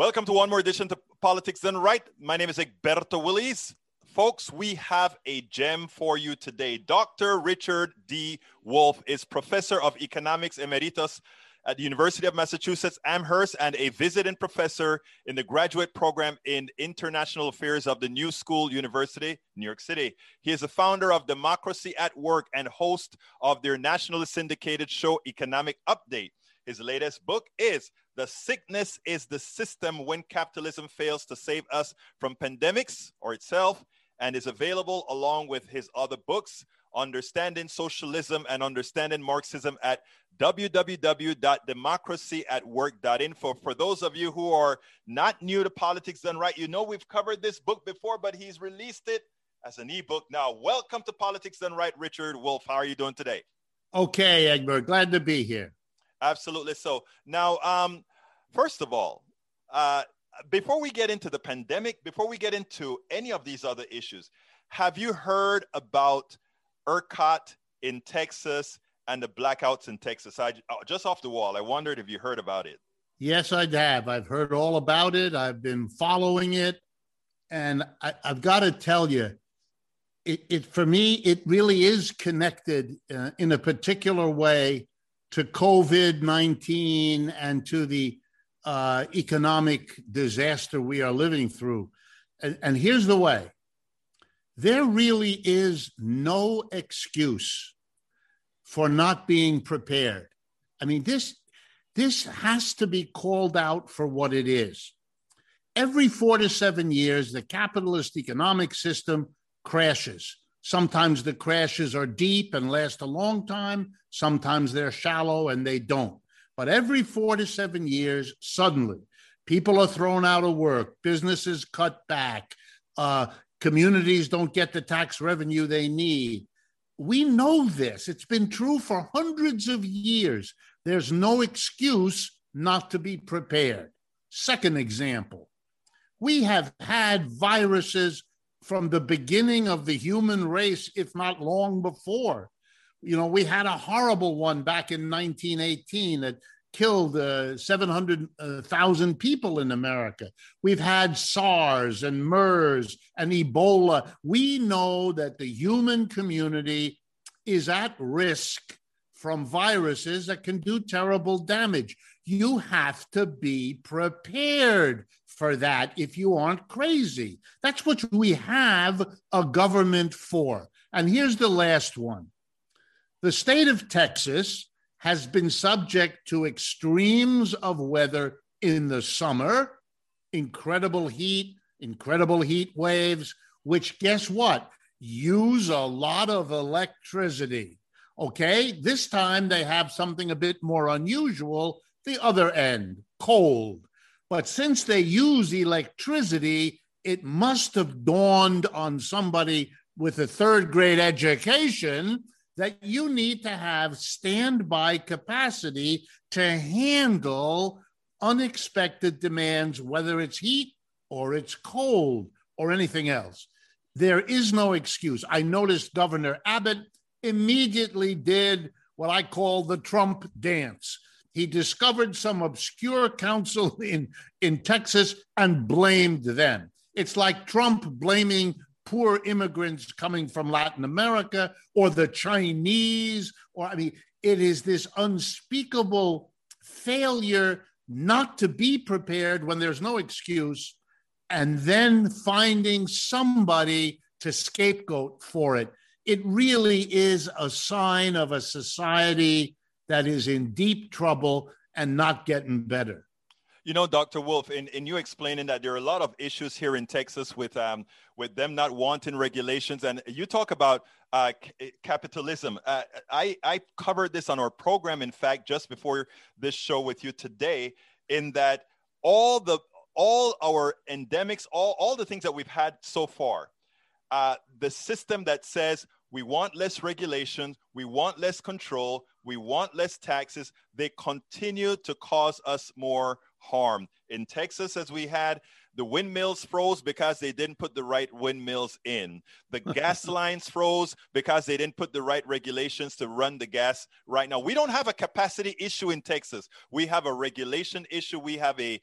Welcome to one more edition to Politics Done Right. My name is Egberto Willies. Folks, we have a gem for you today. Dr. Richard D. Wolff is professor of economics emeritus at the University of Massachusetts Amherst and a visiting professor in the graduate program in international affairs of the New School University, New York City. He is the founder of Democracy at Work and host of their nationally syndicated show, Economic Update. His latest book is The Sickness is the System When Capitalism Fails to Save Us from Pandemics or Itself, and is available along with his other books, Understanding Socialism and Understanding Marxism at www.democracyatwork.info. For those of you who are not new to Politics Done Right, you know we've covered this book before, but he's released it as an ebook now. Welcome to Politics Done Right, Richard Wolff. How are you doing today? Okay, Egbert, glad to be here. Absolutely. So now, um, first of all, uh, before we get into the pandemic, before we get into any of these other issues, have you heard about ERCOT in Texas and the blackouts in Texas? I uh, just off the wall. I wondered if you heard about it. Yes, I have. I've heard all about it. I've been following it, and I, have got to tell you, it, it, for me it really is connected uh, in a particular way to COVID nineteen and to the uh, economic disaster we are living through. And, and here's the way: there really is no excuse for not being prepared. I mean, this, this has to be called out for what it is. Every four to seven years, the capitalist economic system crashes. Sometimes the crashes are deep and last a long time. Sometimes they're shallow and they don't. But every four to seven years, suddenly, people are thrown out of work, businesses cut back, uh, communities don't get the tax revenue they need, we know this. It's been true for hundreds of years. There's no excuse not to be prepared. Second example we have had viruses from the beginning of the human race, if not long before. You know, we had a horrible one back in 1918 that killed uh, 700,000 people in America. We've had SARS and MERS and Ebola. We know that the human community is at risk from viruses that can do terrible damage. You have to be prepared for that if you aren't crazy. That's what we have a government for. And here's the last one the state of Texas has been subject to extremes of weather in the summer, incredible heat, incredible heat waves, which guess what? Use a lot of electricity. Okay, this time they have something a bit more unusual, the other end, cold. But since they use electricity, it must have dawned on somebody with a third grade education that you need to have standby capacity to handle unexpected demands, whether it's heat or it's cold or anything else. There is no excuse. I noticed Governor Abbott immediately did what I call the Trump dance. He discovered some obscure council in, in Texas and blamed them. It's like Trump blaming poor immigrants coming from Latin America or the Chinese, or I mean, it is this unspeakable failure not to be prepared when there's no excuse, and then finding somebody to scapegoat for it. It really is a sign of a society that is in deep trouble and not getting better. You know, Dr. Wolff, in, in you explaining that there are a lot of issues here in Texas with um, with them not wanting regulations, and you talk about uh, c- capitalism. Uh, I I covered this on our program, in fact, just before this show with you today. In that all the all our endemics, all all the things that we've had so far, uh, the system that says we want less regulations, we want less control, we want less taxes, they continue to cause us more harm. In Texas, as we had, the windmills froze because they didn't put the right windmills in. The gas lines froze because they didn't put the right regulations to run the gas right now. We don't have a capacity issue in Texas. We have a regulation issue. We have a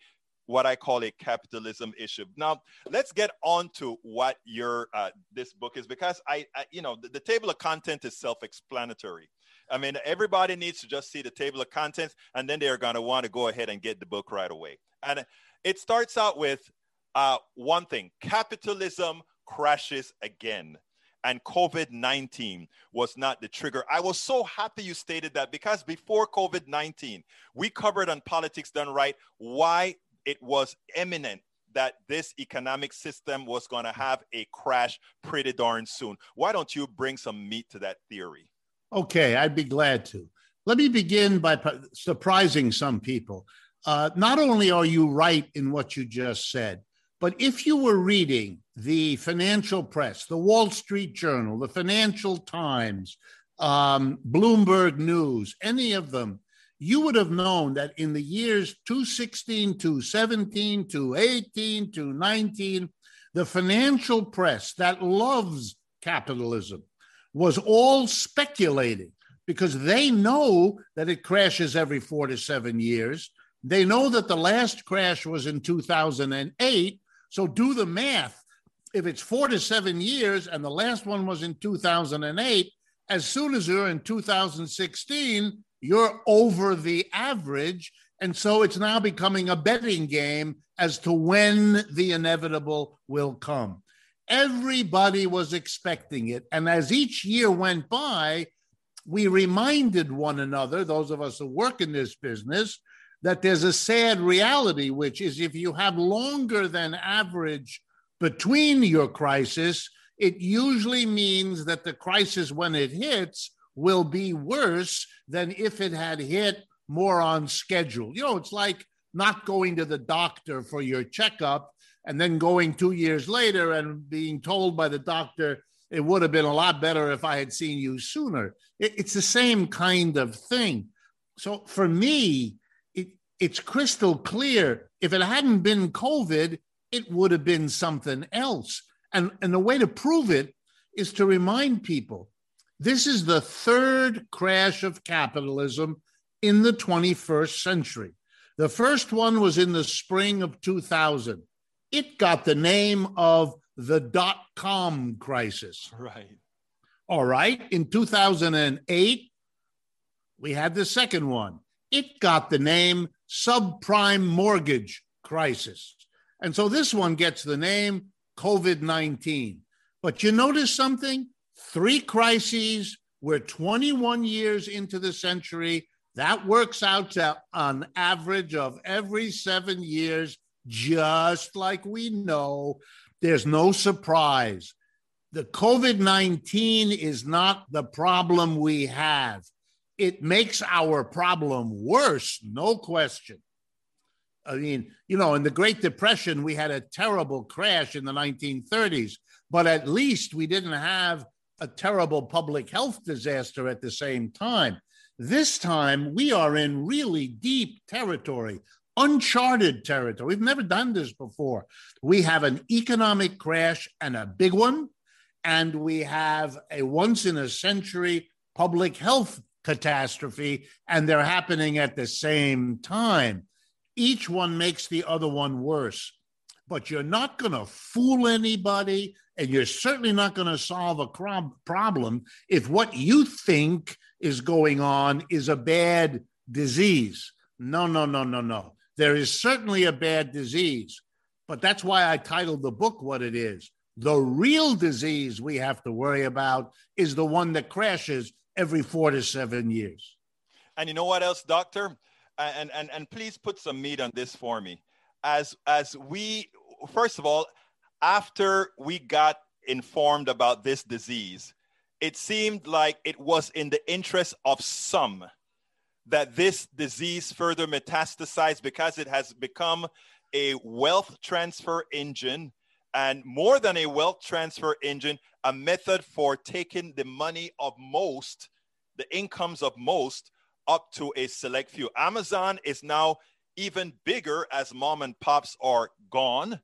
what I call a capitalism issue. Now, let's get on to what your uh, this book is because I, I you know, the, the, table of content is self-explanatory. I mean, everybody needs to just see the table of contents, and then they're going to want to go ahead and get the book right away. And it starts out with uh, one thing: capitalism crashes again. And COVID 19 was not the trigger. I was so happy you stated that because before COVID 19, we covered on Politics Done Right why it was imminent that this economic system was going to have a crash pretty darn soon. Why don't you bring some meat to that theory? Okay, I'd be glad to. Let me begin by surprising some people. Uh, not only are you right in what you just said, but if you were reading the financial press, the Wall Street Journal, the Financial Times, um, Bloomberg News, any of them, you would have known that in the years 216 to 17 to 18 to 19, the financial press that loves capitalism was all speculating because they know that it crashes every four to seven years. They know that the last crash was in 2008. So do the math. If it's four to seven years and the last one was in 2008, as soon as you're in 2016, you're over the average. And so it's now becoming a betting game as to when the inevitable will come. Everybody was expecting it. And as each year went by, we reminded one another, those of us who work in this business, that there's a sad reality, which is if you have longer than average between your crisis, it usually means that the crisis, when it hits, will be worse than if it had hit more on schedule. You know, it's like not going to the doctor for your checkup and then going two years later and being told by the doctor, it would have been a lot better if I had seen you sooner. it's the same kind of thing. So for me, it, it's crystal clear. If it hadn't been COVID, it would have been something else. And, and the way to prove it is to remind people this is the third crash of capitalism in the 21st century. The first one was in the spring of 2000. It got the name of the dot com crisis. Right. All right. In 2008, we had the second one. It got the name subprime mortgage crisis. And so this one gets the name COVID 19. But you notice something? three crises. We're 21 years into the century. That works out to an average of every seven years, just like we know. There's no surprise. The COVID 19 is not the problem we have. It makes our problem worse, no question. I mean, you know, in the Great Depression, we had a terrible crash in the 1930s, but at least we didn't have a terrible public health disaster at the same time. This time, we are in really deep territory, uncharted territory. We've never done this before. We have an economic crash and a big one, and we have a once in a century public health catastrophe, and they're happening at the same time. Each one makes the other one worse but you're not going to fool anybody and you're certainly not going to solve a problem if what you think is going on is a bad disease. No, no, no, no, no. There is certainly a bad disease, but that's why I titled the book what it is. The real disease we have to worry about is the one that crashes every four to seven years. And you know what else, doctor? and, and, and please put some meat on this for me. As, as we, first of all, after we got informed about this disease, it seemed like it was in the interest of some that this disease further metastasized because it has become a wealth transfer engine and more than a wealth transfer engine, a method for taking the money of most, the incomes of most, up to a select few. Amazon is now even bigger as mom and pops are gone.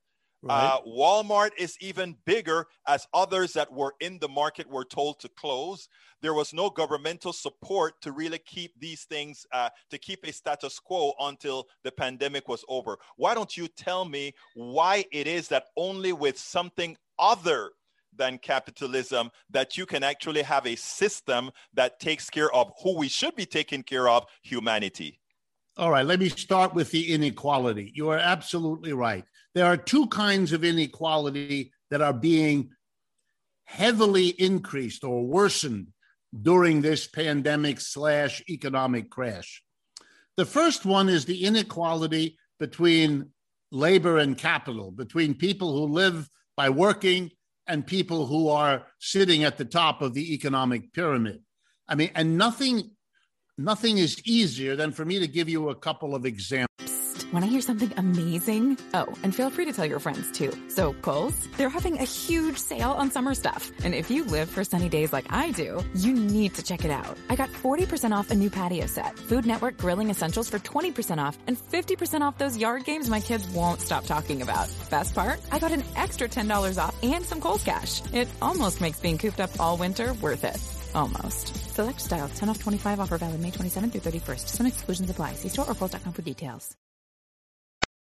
Right. Uh, Walmart is even bigger as others that were in the market were told to close. There was no governmental support to really keep these things, uh, to keep a status quo until the pandemic was over. Why don't you tell me why it is that only with something other than capitalism that you can actually have a system that takes care of who we should be taking care of humanity? All right, let me start with the inequality. You are absolutely right. There are two kinds of inequality that are being heavily increased or worsened during this pandemic slash economic crash. The first one is the inequality between labor and capital, between people who live by working and people who are sitting at the top of the economic pyramid. I mean, and nothing nothing is easier than for me to give you a couple of examples. Want to hear something amazing? Oh, and feel free to tell your friends too. So, Kohl's, they're having a huge sale on summer stuff. And if you live for sunny days like I do, you need to check it out. I got 40% off a new patio set, Food Network grilling essentials for 20% off, and 50% off those yard games my kids won't stop talking about. Best part? I got an extra $10 off and some Kohl's cash. It almost makes being cooped up all winter worth it. Almost. Select styles. 10 off 25 offer valid May 27th through 31st. Some exclusions apply. See store or kohls.com for details.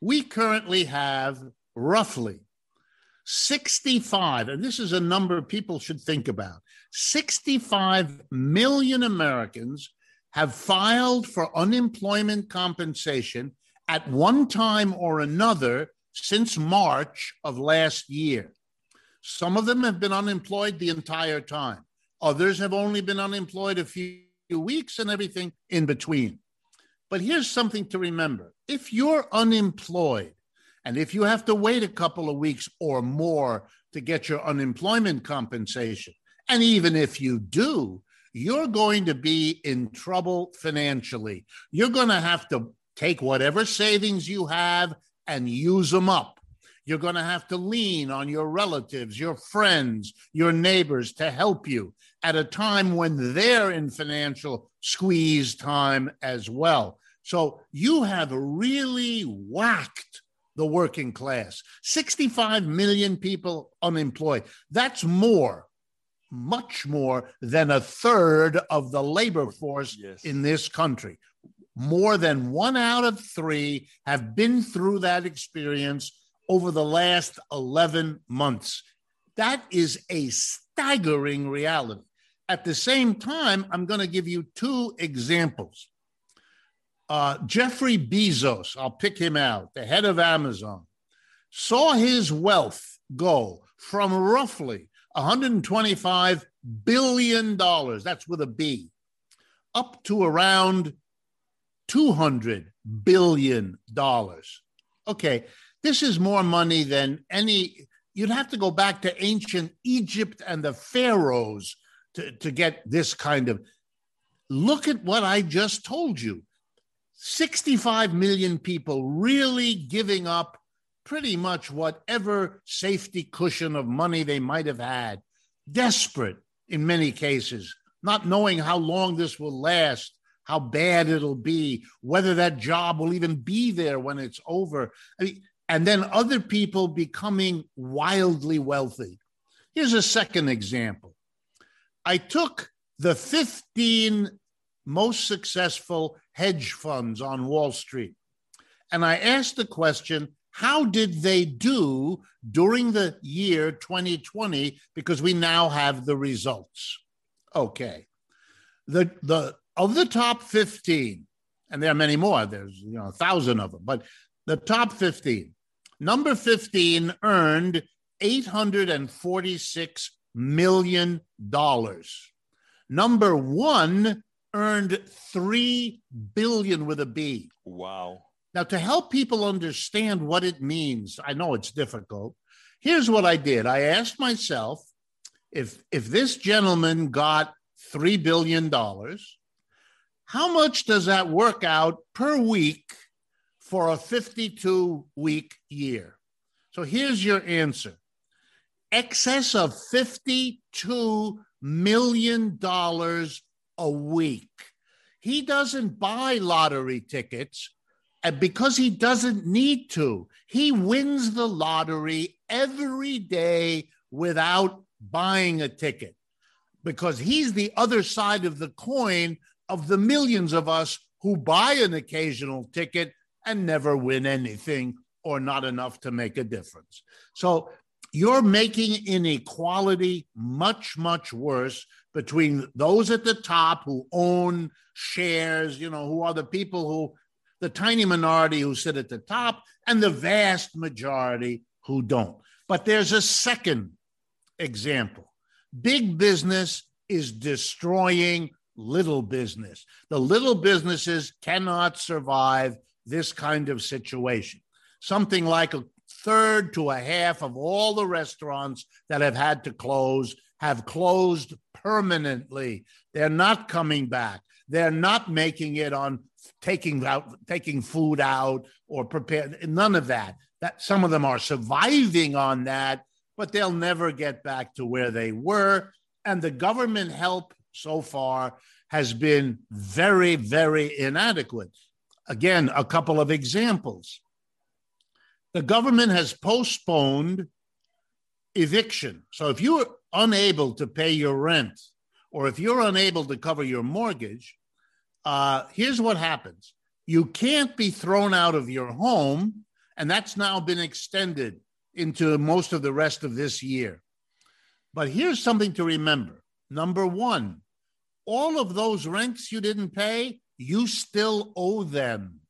We currently have roughly 65, and this is a number people should think about 65 million Americans have filed for unemployment compensation at one time or another since March of last year. Some of them have been unemployed the entire time. Others have only been unemployed a few weeks and everything in between. But here's something to remember if you're unemployed, and if you have to wait a couple of weeks or more to get your unemployment compensation, and even if you do, you're going to be in trouble financially. You're going to have to take whatever savings you have and use them up. You're going to have to lean on your relatives, your friends, your neighbors to help you at a time when they're in financial squeeze time as well. So you have really whacked the working class. 65 million people unemployed. That's more, much more than a third of the labor force yes. in this country more than one out of three have been through that experience over the last 11 months. That is a staggering reality. At the same time, I'm going to give you two examples. Uh, Jeffrey Bezos, I'll pick him out, the head of Amazon, saw his wealth go from roughly $125 billion, that's with a B, up to around $200 billion. Okay, this is more money than any, you'd have to go back to ancient Egypt and the pharaohs to, to get this kind of. Look at what I just told you 65 million people really giving up pretty much whatever safety cushion of money they might have had, desperate in many cases, not knowing how long this will last how bad it'll be, whether that job will even be there when it's over. I mean, and then other people becoming wildly wealthy. Here's a second example. I took the 15 most successful hedge funds on Wall Street. And I asked the question how did they do during the year 2020? Because we now have the results. Okay. The, the, of the top 15, and there are many more, there's you know a thousand of them, but the top 15, number 15 earned $846 million. Number one earned 3 billion with a B. Wow. Now, to help people understand what it means, I know it's difficult. Here's what I did I asked myself if, if this gentleman got $3 billion, how much does that work out per week for a 52 week year? So here's your answer excess of $52 million a week. He doesn't buy lottery tickets because he doesn't need to. He wins the lottery every day without buying a ticket because he's the other side of the coin of the millions of us who buy an occasional ticket and never win anything or not enough to make a difference. So you're making inequality much, much worse between those at the top who own shares, you know, who are the people who, the tiny minority who sit at the top, and the vast majority who don't. But there's a second example big business is destroying little business. The little businesses cannot survive this kind of situation. Something like a third to a half of all the restaurants that have had to close have closed permanently. They're not coming back. They're not making it on taking out taking food out or prepare none of that. That some of them are surviving on that, but they'll never get back to where they were. And the government help so far has been very, very inadequate. Again, a couple of examples the government has postponed eviction. So if you're unable to pay your rent or if you're unable to cover your mortgage, uh, here's what happens you can't be thrown out of your home, and that's now been extended into most of the rest of this year. But here's something to remember number one, all of those rents you didn't pay, you still owe them.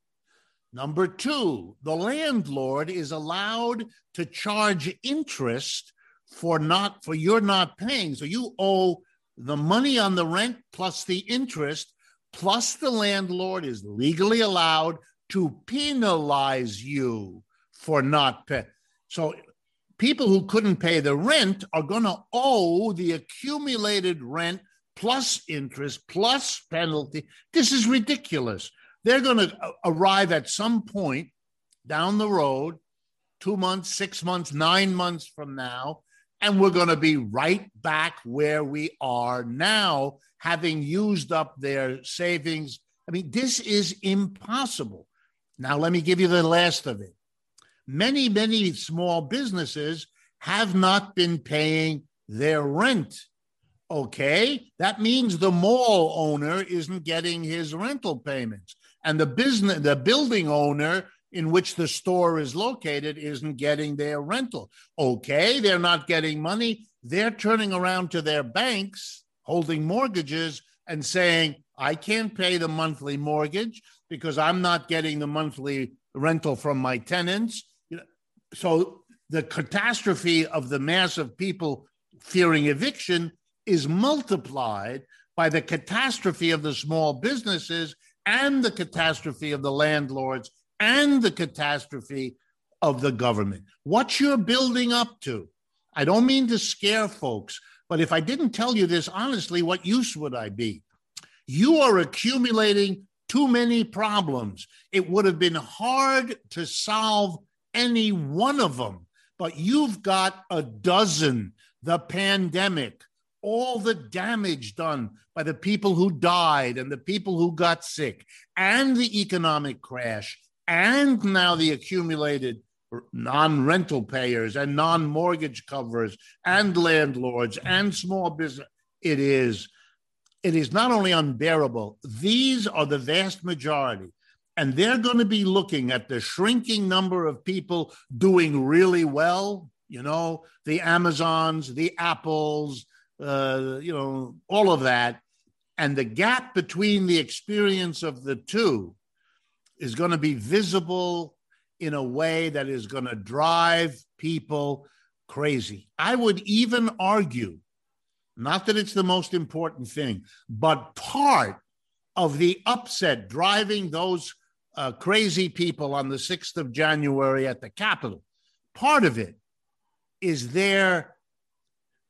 Number two, the landlord is allowed to charge interest for not for you're not paying. So you owe the money on the rent plus the interest, plus the landlord is legally allowed to penalize you for not paying. So people who couldn't pay the rent are going to owe the accumulated rent plus interest plus penalty. This is ridiculous. They're going to uh, arrive at some point down the road, two months, six months, nine months from now, and we're going to be right back where we are now, having used up their savings. I mean, this is impossible. Now, let me give you the last of it. Many, many small businesses have not been paying their rent. Okay, that means the mall owner isn't getting his rental payments. And the business the building owner in which the store is located isn't getting their rental. Okay they're not getting money. They're turning around to their banks holding mortgages and saying i can't pay the monthly mortgage because i'm not getting the monthly rental from my tenants. So the catastrophe of the mass of people fearing eviction is multiplied by the catastrophe of the small businesses and the catastrophe of the landlords and the catastrophe of the government. What you're building up to, I don't mean to scare folks, but if I didn't tell you this honestly, what use would I be? You are accumulating too many problems. It would have been hard to solve any one of them, but you've got a dozen the pandemic, all the damage done by the people who died and the people who got sick and the economic crash and now the accumulated non-rental payers and non-mortgage covers and landlords and small business it is it is not only unbearable, these are the vast majority. And they're going to be looking at the shrinking number of people doing really well, you know, the Amazons, the Apples, uh, you know, all of that. And the gap between the experience of the two is going to be visible in a way that is going to drive people crazy. I would even argue, not that it's the most important thing, but part of the upset driving those uh, crazy people on the 6th of January at the Capitol, part of it is their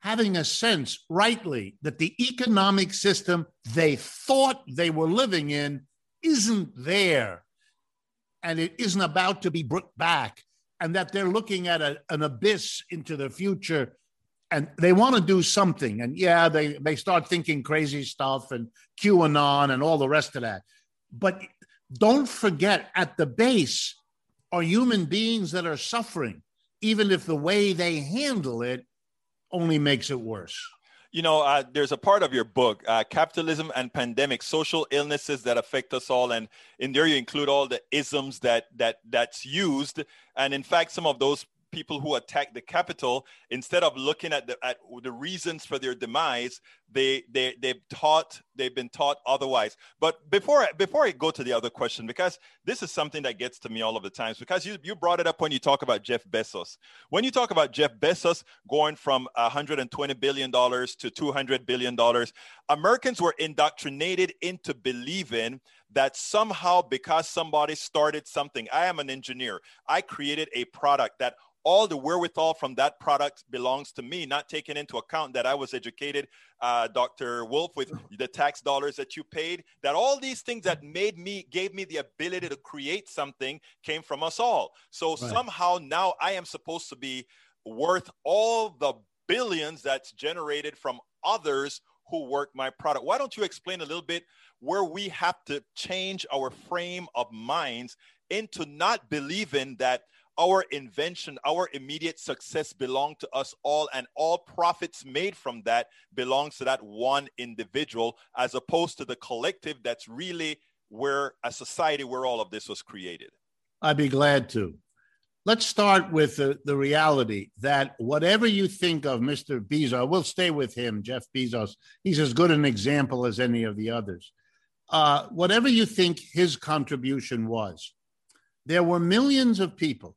having a sense, rightly, that the economic system they thought they were living in isn't there and it isn't about to be brought back, and that they're looking at a, an abyss into the future and they want to do something. And yeah, they, they start thinking crazy stuff and QAnon and all the rest of that. But don't forget, at the base are human beings that are suffering, even if the way they handle it only makes it worse. You know, uh, there's a part of your book, uh, Capitalism and Pandemic, Social Illnesses That Affect Us All. And in there you include all the isms that that that's used. And in fact, some of those people who attack the Capitol instead of looking at the at the reasons for their demise, they they they've taught they've been taught otherwise. But before before I go to the other question, because this is something that gets to me all of the times, because you you brought it up when you talk about Jeff Bezos. When you talk about Jeff Bezos going from 120 billion dollars to 200 billion dollars, Americans were indoctrinated into believing that somehow because somebody started something, I am an engineer, I created a product that all the wherewithal from that product belongs to me, not taking into account that I was educated, uh, Dr. Wolff, with the tax dollars that you paid, that all these things that made me, gave me the ability to create something came from us all. So right. somehow now I am supposed to be worth all the billions that's generated from others who work my product. Why don't you explain a little bit where we have to change our frame of minds into not believing that our invention, our immediate success belong to us all, and all profits made from that belongs to that one individual, as opposed to the collective that's really where a society where all of this was created. I'd be glad to. Let's start with the, the reality that whatever you think of Mr. Bezos, we'll stay with him, Jeff Bezos. He's as good an example as any of the others. Uh, whatever you think his contribution was, there were millions of people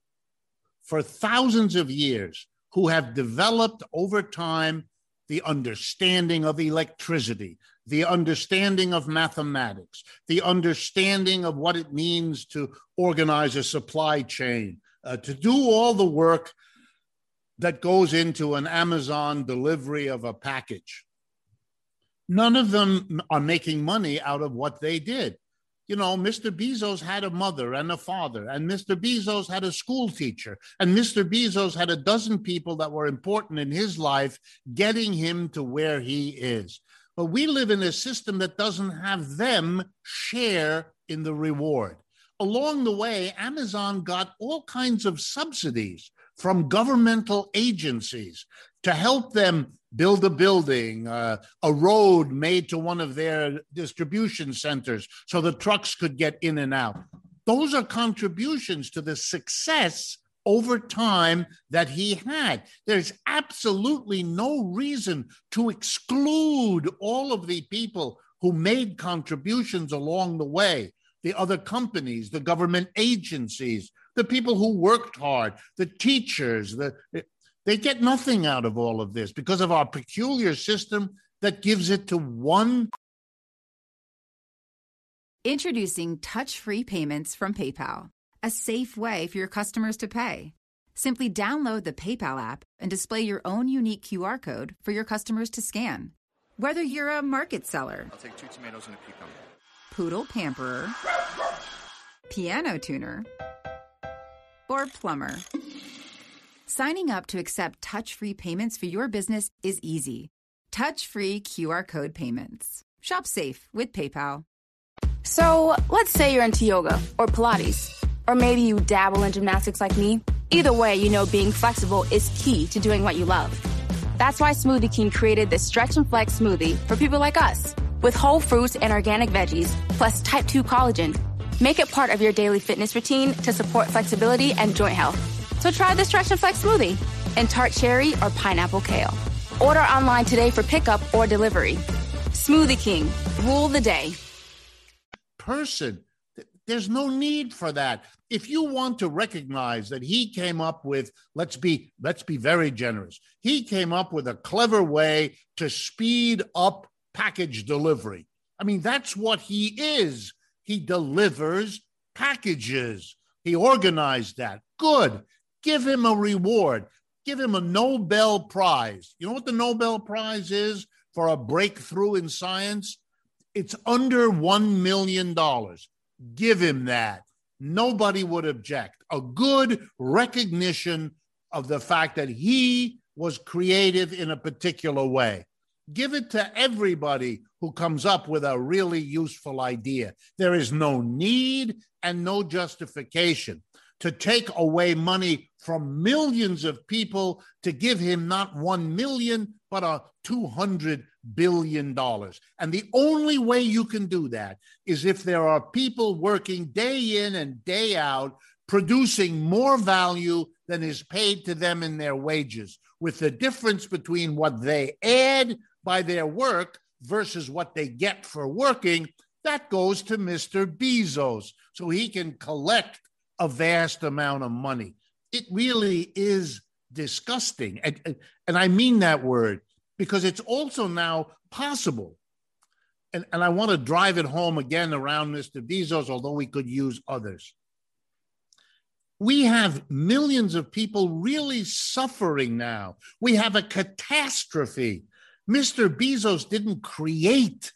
for thousands of years who have developed over time the understanding of electricity, the understanding of mathematics, the understanding of what it means to organize a supply chain, uh, to do all the work that goes into an Amazon delivery of a package. None of them are making money out of what they did you know, Mr. Bezos had a mother and a father, and Mr. Bezos had a school teacher, and Mr. Bezos had a dozen people that were important in his life getting him to where he is. But we live in a system that doesn't have them share in the reward. Along the way, Amazon got all kinds of subsidies from governmental agencies to help them build a building, uh, a road made to one of their distribution centers so the trucks could get in and out. Those are contributions to the success over time that he had. There's absolutely no reason to exclude all of the people who made contributions along the way the other companies, the government agencies, the people who worked hard, the teachers, the they get nothing out of all of this because of our peculiar system that gives it to one. Introducing touch free payments from PayPal, a safe way for your customers to pay. Simply download the PayPal app and display your own unique QR code for your customers to scan. Whether you're a market seller, I'll take two tomatoes and a cucumber, poodle pamperer, piano tuner, or plumber. Signing up to accept touch free payments for your business is easy. Touch free QR code payments. Shop safe with PayPal. So let's say you're into yoga or Pilates, or maybe you dabble in gymnastics like me. Either way, you know being flexible is key to doing what you love. That's why Smoothie King created this stretch and flex smoothie for people like us with whole fruits and organic veggies, plus type 2 collagen. Make it part of your daily fitness routine to support flexibility and joint health. So try the Stretch and Flex smoothie in tart cherry or pineapple kale. Order online today for pickup or delivery. Smoothie King, rule the day. Person, there's no need for that. If you want to recognize that he came up with, let's be let's be very generous. He came up with a clever way to speed up package delivery. I mean, that's what he is. He delivers packages. He organized that. Good. Give him a reward. Give him a Nobel Prize. You know what the Nobel Prize is for a breakthrough in science? It's under $1 million. Give him that. Nobody would object. A good recognition of the fact that he was creative in a particular way. Give it to everybody who comes up with a really useful idea. There is no need and no justification to take away money from millions of people to give him not 1 million, but a 200 billion dollars. And the only way you can do that is if there are people working day in and day out producing more value than is paid to them in their wages, with the difference between what they add by their work versus what they get for working, that goes to Mr. Bezos. So he can collect a vast amount of money. It really is disgusting. And, and I mean that word because it's also now possible. And, and I want to drive it home again around Mr. Bezos, although we could use others. We have millions of people really suffering now. We have a catastrophe Mr. Bezos didn't create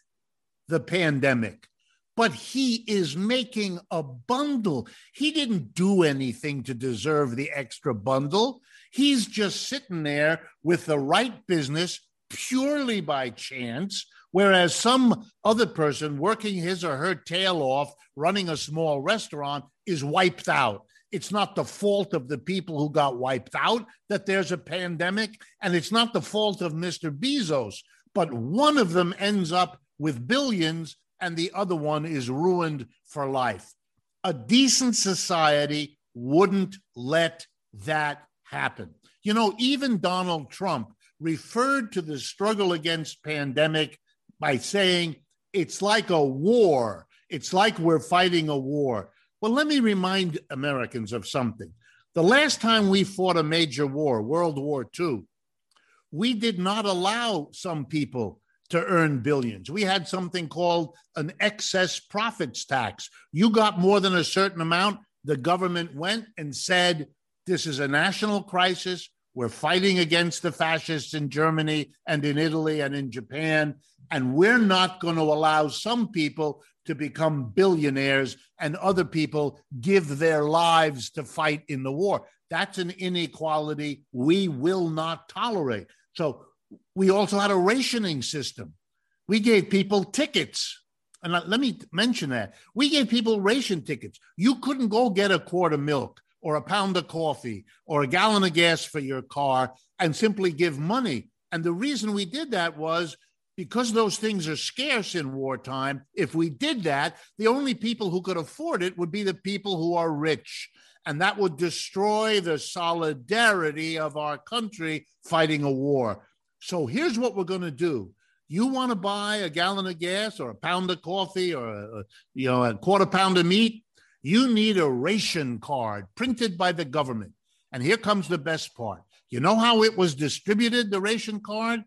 the pandemic, but he is making a bundle. He didn't do anything to deserve the extra bundle. He's just sitting there with the right business purely by chance, whereas some other person working his or her tail off running a small restaurant is wiped out. It's not the fault of the people who got wiped out that there's a pandemic, and it's not the fault of Mr. Bezos, but one of them ends up with billions and the other one is ruined for life. A decent society wouldn't let that happen. You know, even Donald Trump referred to the struggle against pandemic by saying it's like a war. It's like we're fighting a war. Well, let me remind Americans of something. The last time we fought a major war, World War II, we did not allow some people to earn billions. We had something called an excess profits tax. You got more than a certain amount, the government went and said, This is a national crisis. We're fighting against the fascists in Germany and in Italy and in Japan. And we're not going to allow some people to become billionaires and other people give their lives to fight in the war. That's an inequality we will not tolerate. So we also had a rationing system. We gave people tickets. And let me mention that. We gave people ration tickets. You couldn't go get a quart of milk or a pound of coffee or a gallon of gas for your car and simply give money. And the reason we did that was because those things are scarce in wartime, if we did that, the only people who could afford it would be the people who are rich. And that would destroy the solidarity of our country fighting a war. So here's what we're going to do. You want to buy a gallon of gas or a pound of coffee or a, you know a quarter pound of meat? You need a ration card printed by the government. And here comes the best part. You know how it was distributed, the ration card?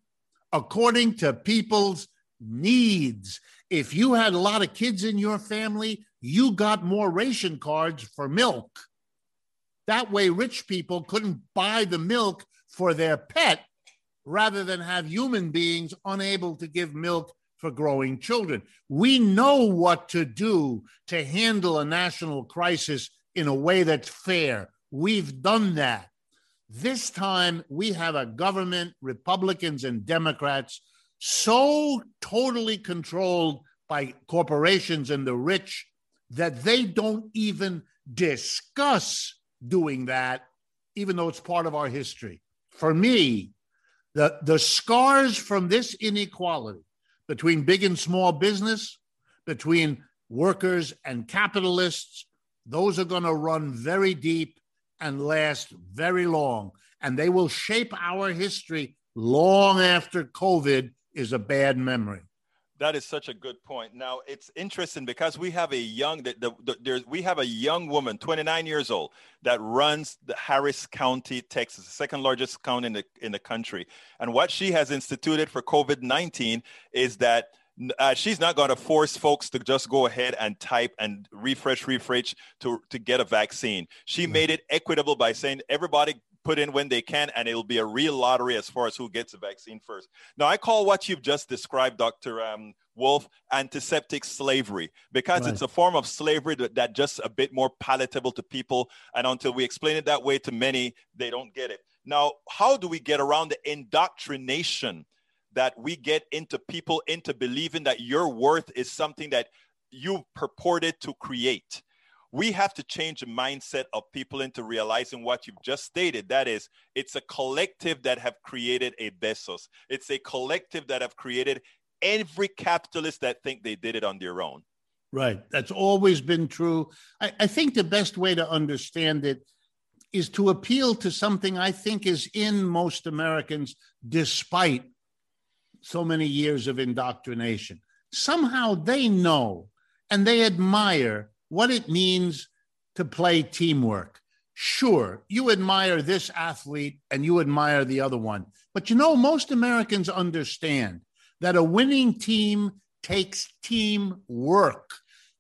According to people's needs. If you had a lot of kids in your family, you got more ration cards for milk. That way, rich people couldn't buy the milk for their pet rather than have human beings unable to give milk for growing children. We know what to do to handle a national crisis in a way that's fair. We've done that. This time we have a government, Republicans and Democrats, so totally controlled by corporations and the rich that they don't even discuss doing that, even though it's part of our history. For me, the, the scars from this inequality between big and small business, between workers and capitalists, those are going to run very deep and last very long. And they will shape our history long after COVID is a bad memory. That is such a good point. Now it's interesting because we have a young the, the, the, there's we have a young woman, 29 years old, that runs the Harris County, Texas, the second largest county in the in the country. And what she has instituted for COVID-19 is that uh, she's not going to force folks to just go ahead and type and refresh, refresh to, to get a vaccine. She mm-hmm. made it equitable by saying everybody put in when they can, and it'll be a real lottery as far as who gets the vaccine first. Now, I call what you've just described, Dr. Um, Wolff, antiseptic slavery, because right. it's a form of slavery that, that just a bit more palatable to people. And until we explain it that way to many, they don't get it. Now, how do we get around the indoctrination that we get into people into believing that your worth is something that you purported to create? we have to change the mindset of people into realizing what you've just stated. That is it's a collective that have created a bezos. It's a collective that have created every capitalist that think they did it on their own. Right. That's always been true. I, I think the best way to understand it is to appeal to something i think is in most americans despite so many years of indoctrination somehow they know and they admire what it means to play teamwork. Sure, you admire this athlete and you admire the other one. But you know, most Americans understand that a winning team takes team work.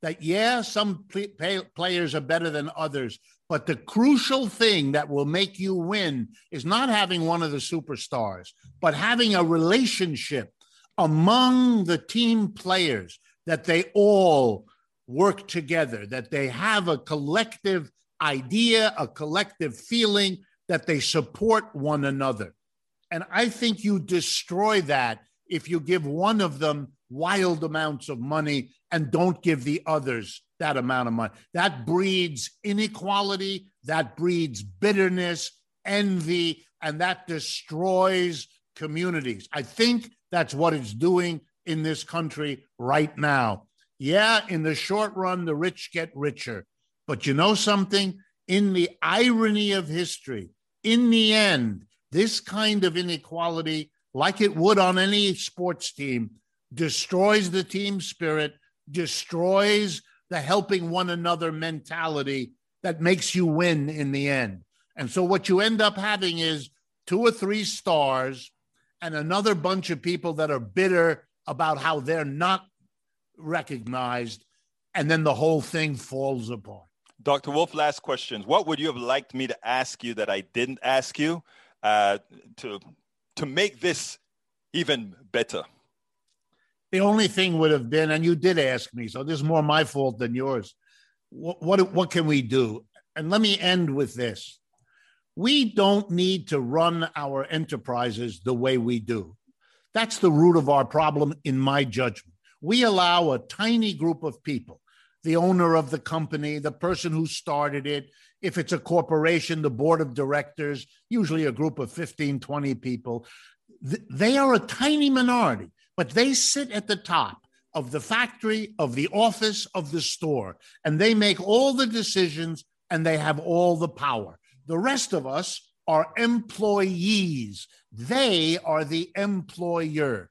That, yeah, some play- players are better than others, but the crucial thing that will make you win is not having one of the superstars, but having a relationship among the team players that they all work together, that they have a collective idea, a collective feeling, that they support one another. And I think you destroy that if you give one of them wild amounts of money and don't give the others that amount of money. That breeds inequality, that breeds bitterness, envy, and that destroys communities. I think that's what it's doing in this country right now. Yeah, in the short run, the rich get richer. But you know something? In the irony of history, in the end, this kind of inequality, like it would on any sports team, destroys the team spirit, destroys the helping one another mentality that makes you win in the end. And so, what you end up having is two or three stars and another bunch of people that are bitter about how they're not recognized, and then the whole thing falls apart. Dr. Wolff, last questions. What would you have liked me to ask you that I didn't ask you uh, to to make this even better? The only thing would have been, and you did ask me, so this is more my fault than yours. What, what, what can we do? And let me end with this. We don't need to run our enterprises the way we do. That's the root of our problem, in my judgment we allow a tiny group of people, the owner of the company, the person who started it, if it's a corporation, the board of directors, usually a group of 15, 20 people, they are a tiny minority, but they sit at the top of the factory, of the office, of the store, and they make all the decisions and they have all the power. The rest of us are employees, they are the employer.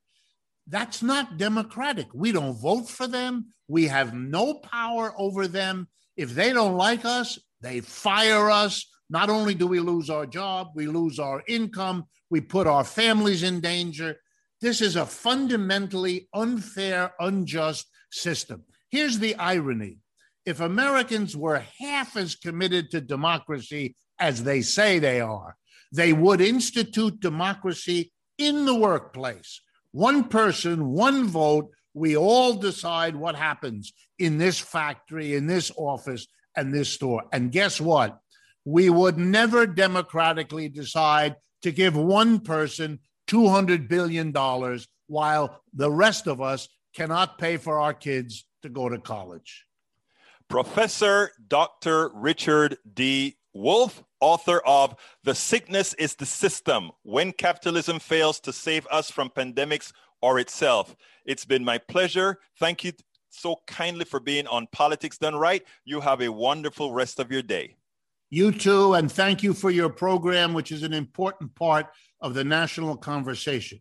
That's not democratic. We don't vote for them. We have no power over them. If they don't like us, they fire us. Not only do we lose our job, we lose our income, we put our families in danger. This is a fundamentally unfair, unjust system. Here's the irony if Americans were half as committed to democracy as they say they are, they would institute democracy in the workplace one person, one vote. We all decide what happens in this factory, in this office, and this store. And guess what? We would never democratically decide to give one person $200 billion while the rest of us cannot pay for our kids to go to college. Professor Dr. Richard D. Wolff, author of The Sickness is the System When Capitalism Fails to Save Us from Pandemics, or itself. It's been my pleasure. Thank you so kindly for being on Politics Done Right. You have a wonderful rest of your day. You too, and thank you for your program, which is an important part of the national conversation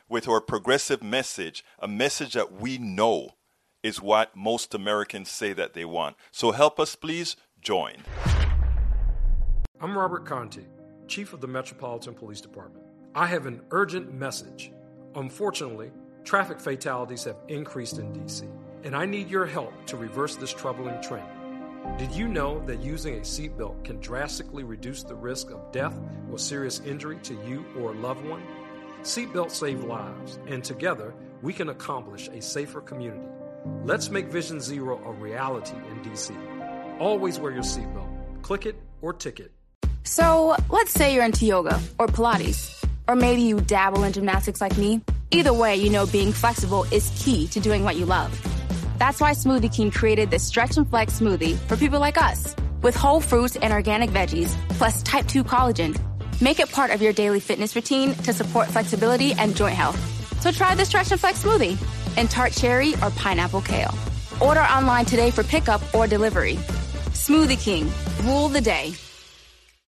with our progressive message, a message that we know is what most Americans say that they want. So help us, please join. I'm Robert Contee, Chief of the Metropolitan Police Department. I have an urgent message. Unfortunately, traffic fatalities have increased in DC, and I need your help to reverse this troubling trend. Did you know that using a seatbelt can drastically reduce the risk of death or serious injury to you or a loved one? Seatbelts save lives, and together we can accomplish a safer community. Let's make Vision Zero a reality in DC. Always wear your seatbelt. Click it or ticket. So, let's say you're into yoga or Pilates, or maybe you dabble in gymnastics like me. Either way, you know being flexible is key to doing what you love. That's why Smoothie King created this stretch and flex smoothie for people like us, with whole fruits and organic veggies, plus type 2 collagen Make it part of your daily fitness routine to support flexibility and joint health. So try the Stretch and Flex smoothie in tart cherry or pineapple kale. Order online today for pickup or delivery. Smoothie King, rule the day.